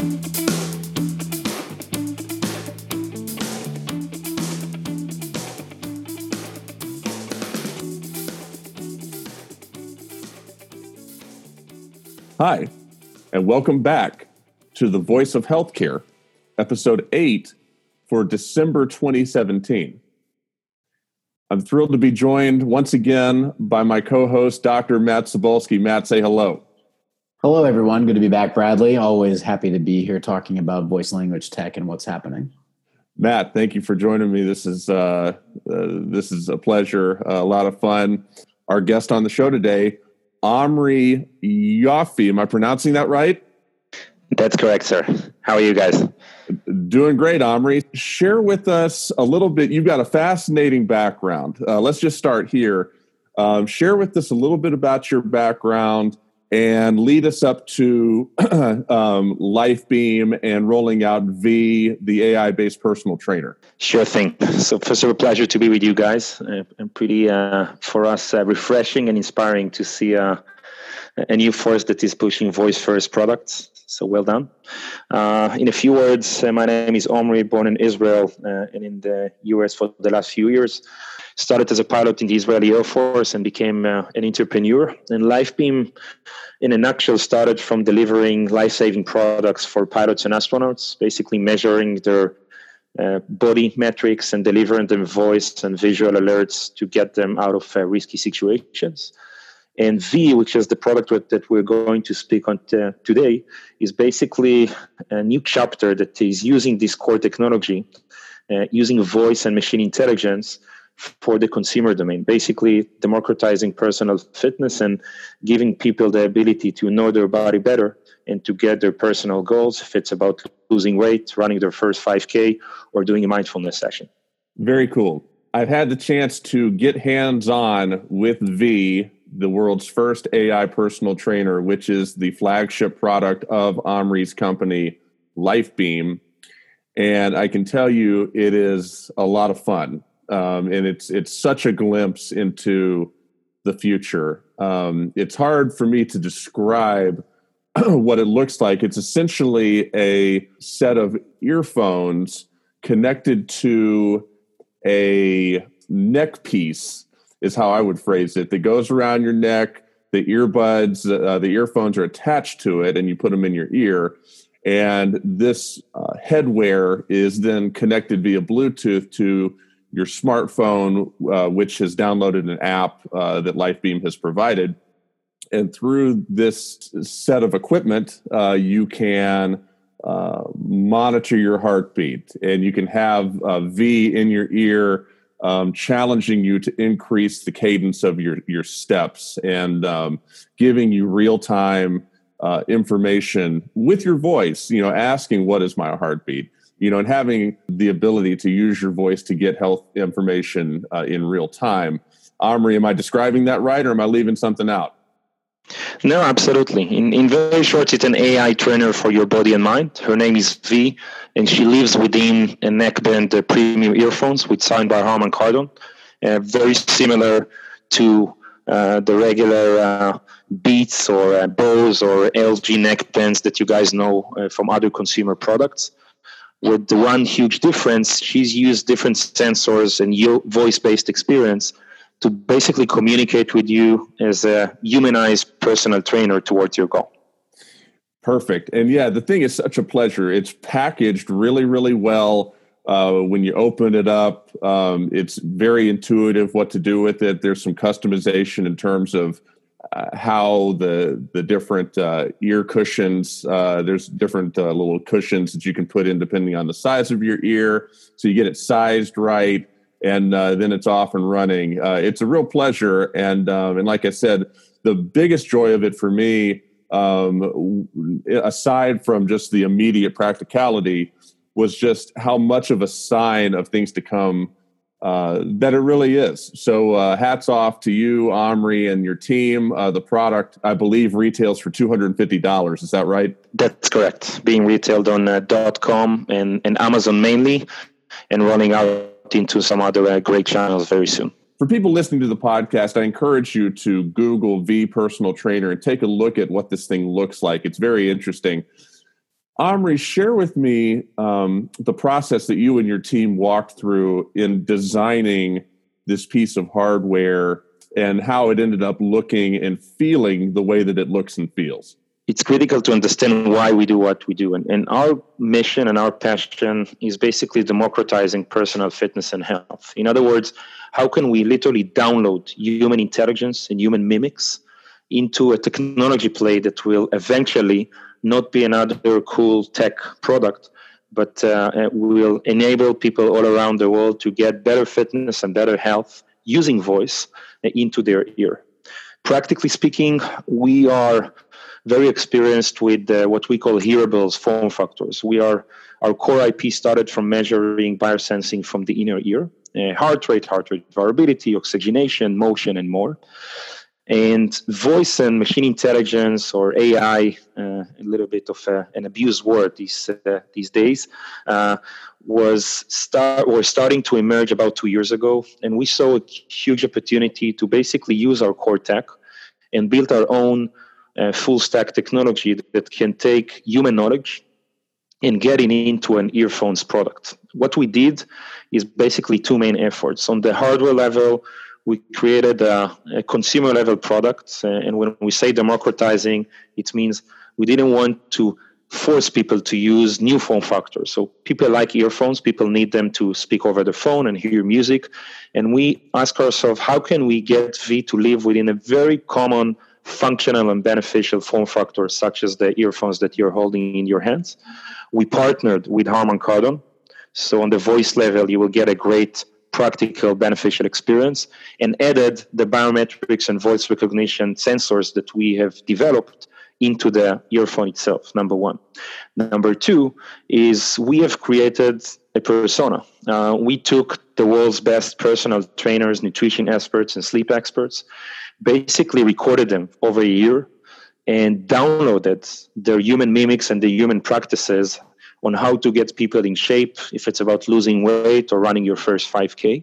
Hi, and welcome back to the Voice of Healthcare, episode 8 for December 2017. I'm thrilled to be joined once again by my co host, Dr. Matt Cybulsky. Matt, say hello. Hello, everyone. Good to be back, Bradley. Always happy to be here talking about voice language tech and what's happening. Matt, thank you for joining me. This is uh, uh, this is a pleasure, uh, a lot of fun. Our guest on the show today, Omri Yoffe. Am I pronouncing that right? That's correct, sir. How are you guys? Doing great, Omri. Share with us a little bit. You've got a fascinating background. Uh, let's just start here. Um, share with us a little bit about your background and lead us up to um, LifeBeam and rolling out Vi, the AI based personal trainer. Sure thing. So, first of all, pleasure to be with you guys. Uh, and pretty, uh, for us, uh, refreshing and inspiring to see uh, a new force that is pushing voice first products. So, well done. Uh, in a few words, uh, my name is Omri, born in Israel and in the US for the last few years. Started as a pilot in the Israeli Air Force and became an entrepreneur. And LifeBeam in a nutshell, started from delivering life saving products for pilots and astronauts, basically measuring their uh, body metrics and delivering them voice and visual alerts to get them out of uh, risky situations. And Vi, which is the product that we're going to speak on t- today, is basically a new chapter that is using this core technology, uh, using voice and machine intelligence for the consumer domain, basically democratizing personal fitness and giving people the ability to know their body better and to get their personal goals if it's about losing weight, running their first 5K, or doing a mindfulness session. Very cool. I've had the chance to get hands on with Vi, the world's first AI personal trainer, which is the flagship product of Omri's company, LifeBeam. And I can tell you it is a lot of fun um, and it's it's such a glimpse into the future. Um, it's hard for me to describe what it looks like. It's essentially a set of earphones connected to a neck piece, is how I would phrase it, that goes around your neck. The earbuds, uh, the earphones are attached to it, and you put them in your ear. And this uh, headwear is then connected via Bluetooth to your smartphone, uh, which has downloaded an app uh, that LifeBeam has provided. And through this set of equipment, uh, you can uh, monitor your heartbeat and you can have a Vi in your ear um, challenging you to increase the cadence of your, your steps and um, giving you real time uh, information with your voice, you know, asking, What is my heartbeat? You know, and having the ability to use your voice to get health information uh, in real time. Omri, am I describing that right, or am I leaving something out? No, absolutely. In, in very short, it's an AI trainer for your body and mind. Her name is Vi, and she lives within a neckband uh, premium earphones with signed by Harman Kardon. Uh, very similar to uh, the regular uh, Beats or uh, Bose or LG neckbands that you guys know uh, from other consumer products with the one huge difference she's used different sensors and voice-based experience to basically communicate with you as a humanized personal trainer towards your goal. Perfect. And yeah the thing is such a pleasure. It's packaged really really well. Uh, when you open it up um, it's very intuitive what to do with it. There's some customization in terms of uh, how the the different uh, ear cushions. Uh, there's different uh, little cushions that you can put in depending on the size of your ear, so you get it sized right, and uh, then it's off and running. Uh, it's a real pleasure, and um, and like I said, the biggest joy of it for me, um, aside from just the immediate practicality, was just how much of a sign of things to come uh, that it really is. So, uh, hats off to you, Omri, and your team. Uh, the product, I believe, retails for two hundred and fifty dollars. Is that right? That's correct. Being retailed on uh, .com and, and Amazon mainly, and running out into some other uh, great channels very soon. For people listening to the podcast, I encourage you to Google Vi Personal Trainer and take a look at what this thing looks like. It's very interesting. Omri, share with me um, the process that you and your team walked through in designing this piece of hardware and how it ended up looking and feeling the way that it looks and feels. It's critical to understand why we do what we do. And, and our mission and our passion is basically democratizing personal fitness and health. In other words, how can we literally download human intelligence and human mimics into a technology play that will eventually not be another cool tech product, but uh, will enable people all around the world to get better fitness and better health using voice into their ear. Practically speaking, we are very experienced with uh, what we call hearables form factors. We are our core IP started from measuring biosensing from the inner ear, uh, heart rate, heart rate variability, oxygenation, motion, and more. And voice and machine intelligence, or AI, uh, a little bit of a, an abused word these uh, these days, uh, was start or starting to emerge about two years ago, and we saw a huge opportunity to basically use our core tech and build our own uh, full stack technology that can take human knowledge and get it into an earphones product. What we did is basically two main efforts. On the hardware level, we created a, a consumer level product. Uh, and when we say democratizing, it means we didn't want to force people to use new form factors. So people like earphones, people need them to speak over the phone and hear music. And we ask ourselves, how can we get Vi to live within a very common functional and beneficial form factors, such as the earphones that you're holding in your hands? We partnered with Harman Kardon. So on the voice level, you will get a great practical beneficial experience and added the biometrics and voice recognition sensors that we have developed into the earphone itself number one. Number two is we have created a persona. Uh, we took the world's best personal trainers nutrition experts and sleep experts basically recorded them over a year and downloaded their human mimics and the human practices on how to get people in shape, if it's about losing weight or running your first 5K.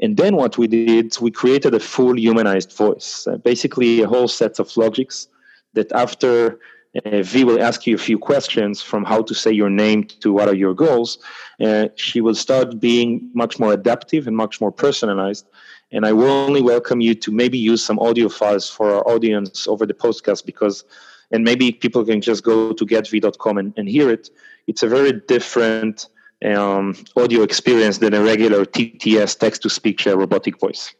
And then what we did, we created a full humanized voice, uh, basically a whole set of logics that after uh, Vi will ask you a few questions from how to say your name to what are your goals, uh, she will start being much more adaptive and much more personalized. And I will only welcome you to maybe use some audio files for our audience over the podcast because, and maybe people can just go to getv.com and, and hear it it's a very different um, audio experience than a regular TTS text to speech uh, robotic voice.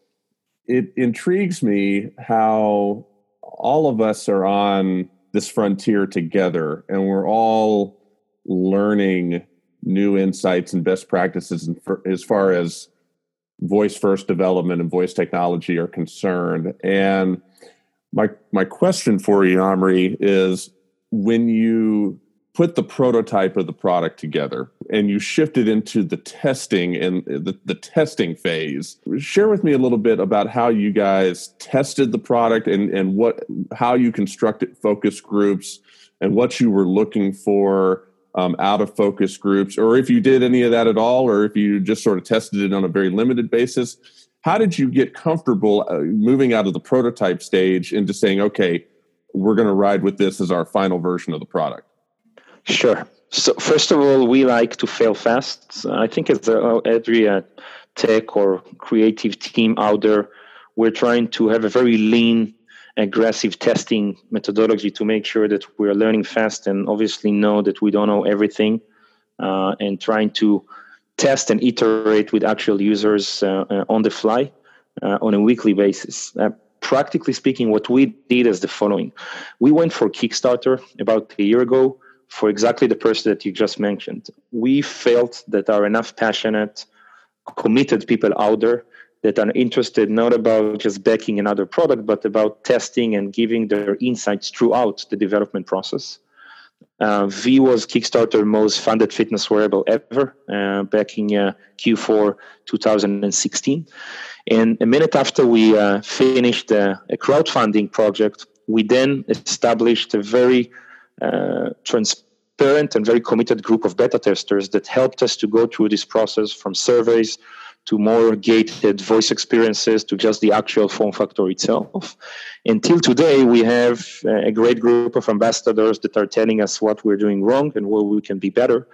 It intrigues me how all of us are on this frontier together and we're all learning new insights and best practices as far as voice first development and voice technology are concerned. And my my question for you, Omri, is when you put the prototype of the product together and you shifted into the testing and the, the testing phase share with me a little bit about how you guys tested the product and, and what how you constructed focus groups and what you were looking for um, out of focus groups or if you did any of that at all or if you just sort of tested it on a very limited basis how did you get comfortable uh, moving out of the prototype stage into saying okay we're going to ride with this as our final version of the product Sure. So first of all, we like to fail fast. I think as a, every uh, tech or creative team out there, we're trying to have a very lean, aggressive testing methodology to make sure that we're learning fast and obviously know that we don't know everything, uh, and trying to test and iterate with actual users uh, uh on the fly uh, on a weekly basis practically speaking, what we did is the following. We went for Kickstarter about a year ago for exactly the person that you just mentioned. We felt that there are enough passionate, committed people out there that are interested not about just backing another product, but about testing and giving their insights throughout the development process. Uh, Vi was Kickstarter most funded fitness wearable ever uh, back in uh, Q4 2016. And a minute after we uh, finished a crowdfunding project, we then established a very uh, transparent and very committed group of beta testers that helped us to go through this process from surveys to more gated voice experiences to just the actual form factor itself. Until today, we have a great group of ambassadors that are telling us what we're doing wrong and where we can be better.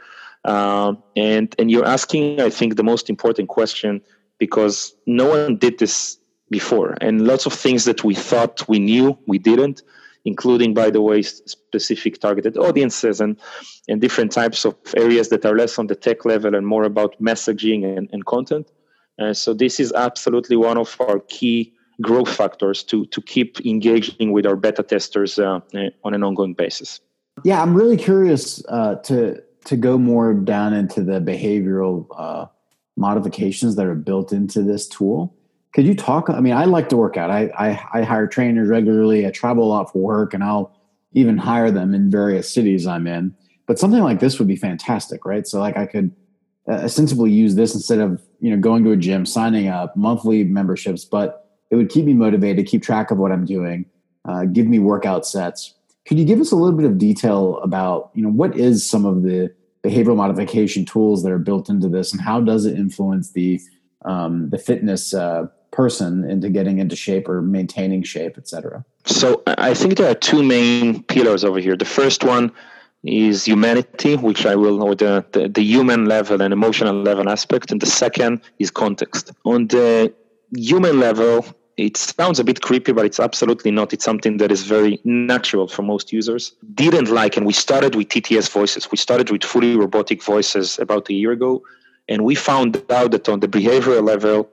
Um, and and you're asking, I think, the most important question because no one did this before, and lots of things that we thought we knew we didn't, including, by the way, specific targeted audiences and and different types of areas that are less on the tech level and more about messaging and, and content. Uh, so this is absolutely one of our key growth factors to to keep engaging with our beta testers uh, uh on an ongoing basis. Yeah, I'm really curious uh, to to go more down into the behavioral uh, modifications that are built into this tool. Could you talk? I mean, I like to work out. I, I, I hire trainers regularly. I travel a lot for work, and I'll even hire them in various cities I'm in. But something like this would be fantastic, right? So, like, I could uh, ostensibly use this instead of you know going to a gym, signing up, monthly memberships, but it would keep me motivated, keep track of what I'm doing, uh, give me workout sets, could you give us a little bit of detail about, you know, what is some of the behavioral modification tools that are built into this, and how does it influence the um, the fitness uh, person into getting into shape or maintaining shape, et cetera? So I think there are two main pillars over here. The first one is humanity, which I will know the, the, the human level and emotional level aspect, and the second is context. On the human level, it sounds a bit creepy, but it's absolutely not. It's something that is very natural for most users. Didn't like, and we started with TTS voices. We started with fully robotic voices about a year ago, and we found out that on the behavioral level,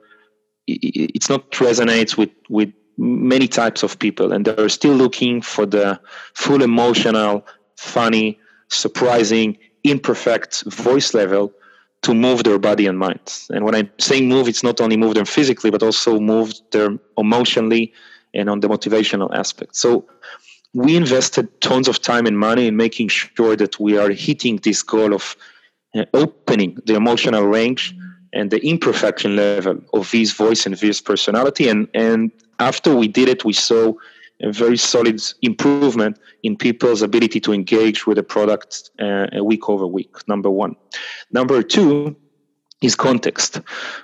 it's not resonates with with many types of people, and they're still looking for the full emotional, funny, surprising, imperfect voice level to move their body and mind. And when I'm saying move, it's not only move them physically, but also move them emotionally and on the motivational aspect. So we invested tons of time and money in making sure that we are hitting this goal of uh, opening the emotional range and the imperfection level of his voice and his personality. And, and after we did it, we saw a very solid improvement in people's ability to engage with the product uh, week over week. Number one. Number two is context.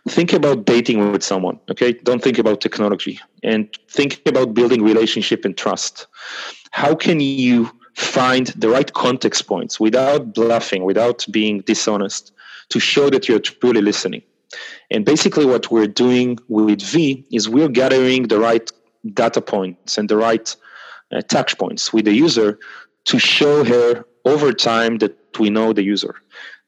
Think about dating with someone. Okay, don't think about technology, and think about building relationship and trust. How can you find the right context points without bluffing, without being dishonest, to show that you're truly listening? And basically, what we're doing with Vi is we're gathering the right data points and the right uh, touch points with the user to show her over time that we know the user.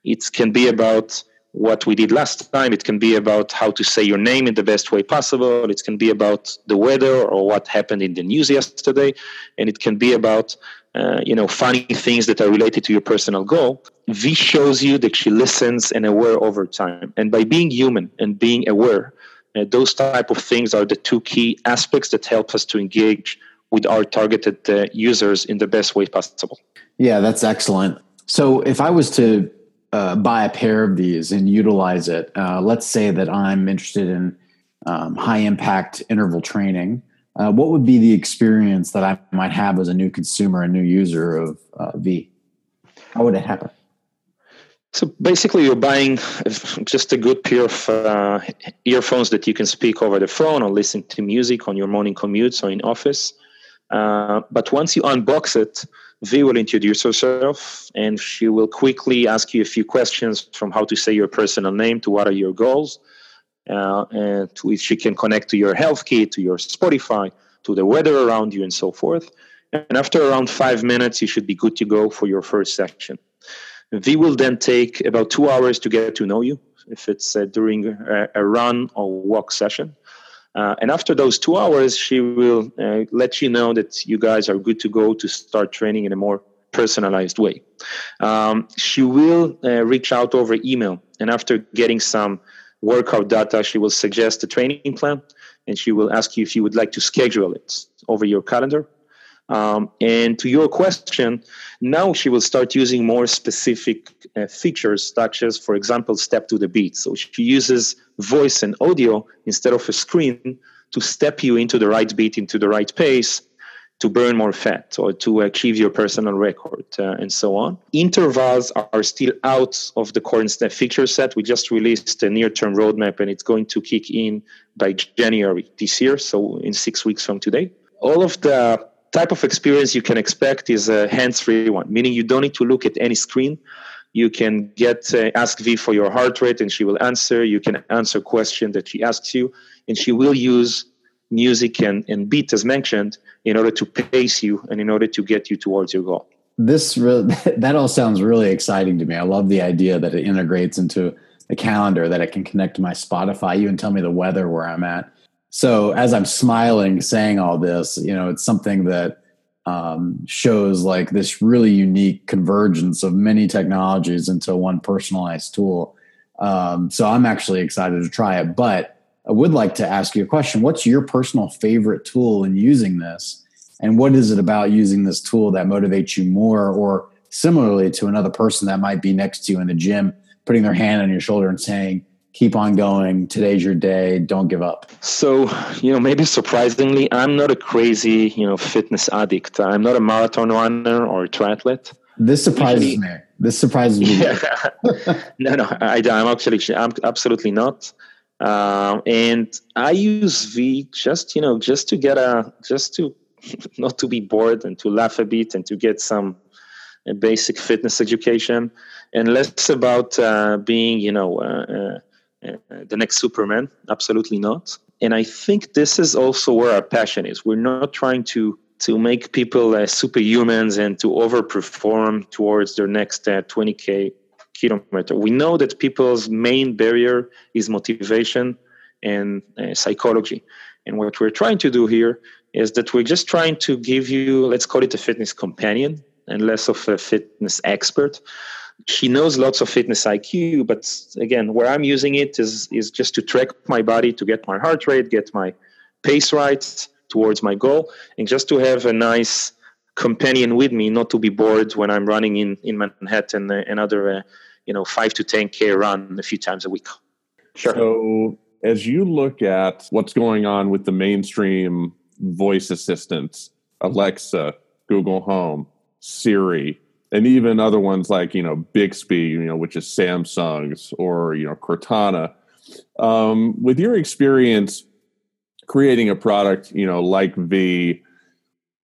It can be about what we did last time. It can be about how to say your name in the best way possible. It can be about the weather or what happened in the news yesterday, and it can be about uh, you know funny things that are related to your personal goal. Vi shows you that she listens and aware over time, and by being human and being aware, uh, those type of things are the two key aspects that help us to engage with our targeted uh, users in the best way possible. Yeah, that's excellent. So if I was to uh, buy a pair of these and utilize it, uh, let's say that I'm interested in um, high impact interval training. Uh, what would be the experience that I might have as a new consumer, a new user of uh, Vi? How would it happen? So basically, you're buying just a good pair of uh, earphones that you can speak over the phone or listen to music on your morning commutes or in office. Uh, but once you unbox it, Vi will introduce herself and she will quickly ask you a few questions from how to say your personal name to what are your goals, uh, and to which she can connect to your health kit, to your Spotify, to the weather around you, and so forth. And after around five minutes, you should be good to go for your first section. Vi will then take about two hours to get to know you if it's uh, during a, a, run or walk session. Uh, and after those two hours, she will uh, let you know that you guys are good to go to start training in a more personalized way. Um, she will uh, reach out over email, and after getting some workout data, she will suggest a training plan, and she will ask you if you would like to schedule it over your calendar. Um, and to your question, now she will start using more specific uh, features, such as, for example, step to the beat. So she uses voice and audio instead of a screen to step you into the right beat, into the right pace, to burn more fat or to achieve your personal record uh, and so on. Intervals are still out of the current feature set. We just released a near term roadmap and it's going to kick in by January this year, so in six weeks from today. All of the type of experience you can expect is a hands-free one, meaning you don't need to look at any screen. You can get uh, ask Vi for your heart rate, and she will answer. You can answer question that she asks you, and she will use music and, and beat, as mentioned, in order to pace you and in order to get you towards your goal. This really, that all sounds really exciting to me. I love the idea that it integrates into the calendar, that it can connect to my Spotify, even tell me the weather where I'm at so as I'm smiling, saying all this, you know, it's something that um, shows like this really unique convergence of many technologies into one personalized tool. Um, so I'm actually excited to try it. But I would like to ask you a question. What's your personal favorite tool in using this? And what is it about using this tool that motivates you more, or similarly to another person that might be next to you in the gym, putting their hand on your shoulder and saying, keep on going. Today's your day. Don't give up. So, you know, maybe surprisingly, I'm not a crazy, you know, fitness addict. I'm not a marathon runner or a triathlete. This surprises me. This surprises me. Yeah. no, no, I, am actually, I'm absolutely not. Um, and I use Vi just, you know, just to get a, just to not to be bored and to laugh a bit and to get some uh, basic fitness education and less about uh, being, you know, uh, uh the next Superman. Absolutely not. And I think this is also where our passion is. We're not trying to to make people uh, superhumans and to overperform towards their next uh, 20k kilometer. We know that people's main barrier is motivation and uh, psychology. And what we're trying to do here is that we're just trying to give you, let's call it a fitness companion and less of a fitness expert she knows lots of fitness IQ, but again, where I'm using it is is just to track my body, to get my heart rate, get my pace right towards my goal, and just to have a nice companion with me, not to be bored when I'm running in in Manhattan uh, another, uh, you know, five to ten k run a few times a week. Sure. So, as you look at what's going on with the mainstream voice assistants, Alexa, Google Home, Siri, and even other ones like you know Bixby, you know, which is Samsung's, or you know Cortana. Um, with your experience creating a product, you know, like Vi,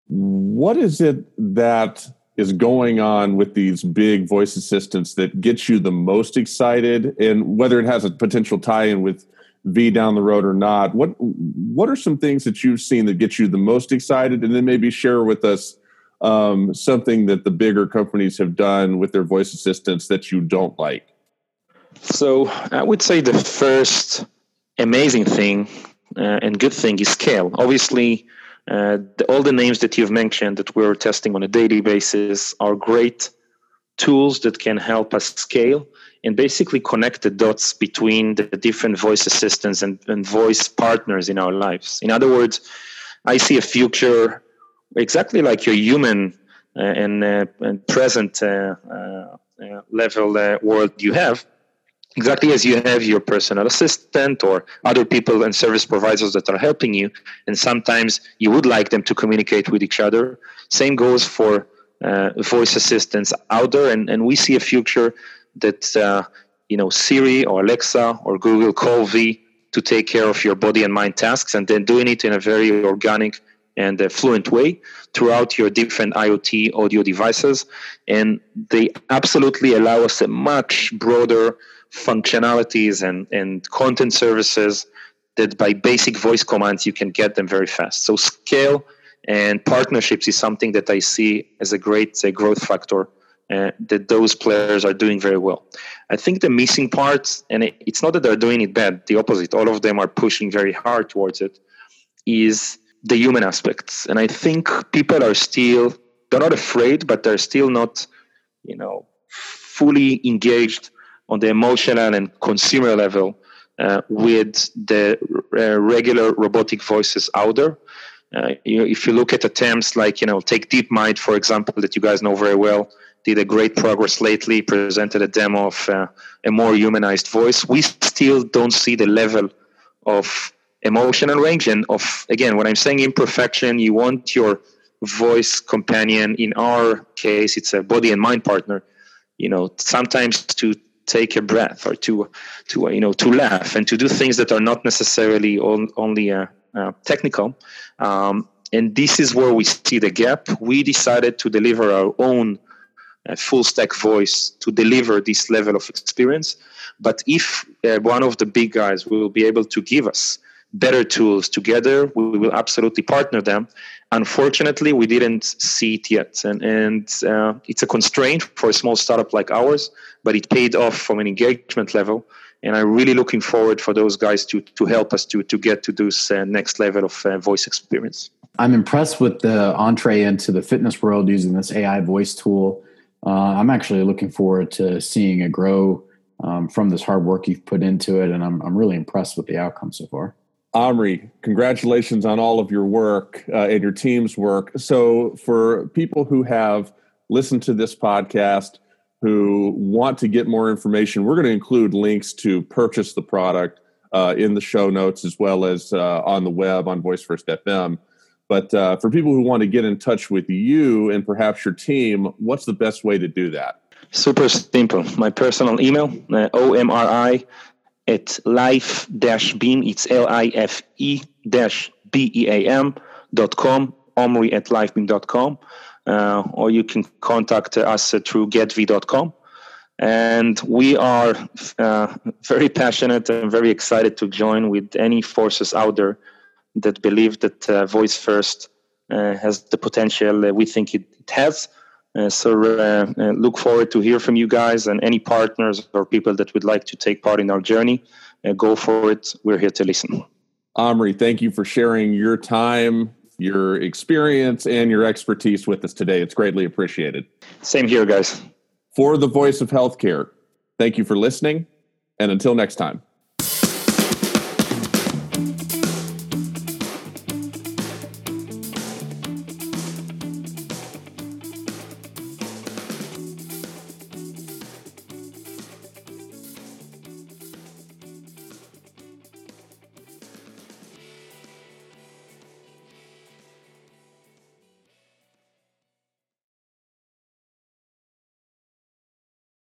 what is it that is going on with these big voice assistants that gets you the most excited, and whether it has a potential tie-in with Vi down the road or not? What what are some things that you've seen that get you the most excited, and then maybe share with us um, something that the bigger companies have done with their voice assistants that you don't like? So I would say the first amazing thing uh, and good thing is scale. Obviously, uh, the, all the names that you've mentioned that we're testing on a daily basis are great tools that can help us scale and basically connect the dots between the different voice assistants and, and voice partners in our lives. In other words, I see a future exactly like your human uh, and, uh, and, present uh, level world you have exactly as you have your personal assistant or other people and service providers that are helping you and sometimes you would like them to communicate with each other. Same goes for uh, voice assistants out there and, and we see a future that uh, you know siri or alexa or google call Vi to take care of your body and mind tasks and then doing it in a very organic and a fluent way throughout your different IoT audio devices. And they absolutely allow us a much broader functionalities and, and content services that by basic voice commands you can get them very fast. So scale and partnerships is something that I see as a great uh, growth factor uh, that those players are doing very well. I think the missing part, and it, it's not that they're doing it bad, the opposite, all of them are pushing very hard towards it, is the human aspects. And I think people are still, they're not afraid, but they're still not, you know, fully engaged on the emotional and consumer level uh, with the uh, regular robotic voices out there. Uh, you know, if you look at attempts like, you know, take DeepMind, for example, that you guys know very well, did a great progress lately, presented a demo of uh, a more humanized voice. We still don't see the level of emotional range and of again when i'm saying imperfection you want your voice companion. In our case, it's a body and mind partner. You know, sometimes to take a breath or to to you know to laugh and to do things that are not necessarily only uh, uh, technical. Um, and this is where we see the gap. We decided to deliver our own uh, full stack voice to deliver this level of experience. But if uh, one of the big guys will be able to give us better tools together, we will absolutely partner them. Unfortunately, we didn't see it yet, and and uh, it's a constraint for a small startup like ours. But it paid off from an engagement level, and I'm really looking forward for those guys to to help us to to get to this uh, next level of uh, voice experience. I'm impressed with the entree into the fitness world using this AI voice tool. Uh, I'm actually looking forward to seeing it grow um, from this hard work you've put into it, and I'm I'm really impressed with the outcome so far. Omri, congratulations on all of your work uh, and your team's work. So, for people who have listened to this podcast, who want to get more information, we're going to include links to purchase the product uh, in the show notes as well as uh, on the web on Voice First FM. But uh, for people who want to get in touch with you and perhaps your team, what's the best way to do that? Super simple. My personal email, uh, omri at life-beam, it's L-I-F-E dash B-E-A-M dot com, omri at lifebeam dot com, uh, or you can contact us through getv.com. And we are uh, very passionate and very excited to join with any forces out there that believe that uh, voice first uh, has the potential we think it, it has. Uh, so uh, uh, look forward to hear from you guys and any partners or people that would like to take part in our journey. go for it. We're here to listen. Omri, thank you for sharing your time, your experience, and your expertise with us today. It's greatly appreciated. Same here, guys. For the voice of healthcare, thank you for listening. And until next time.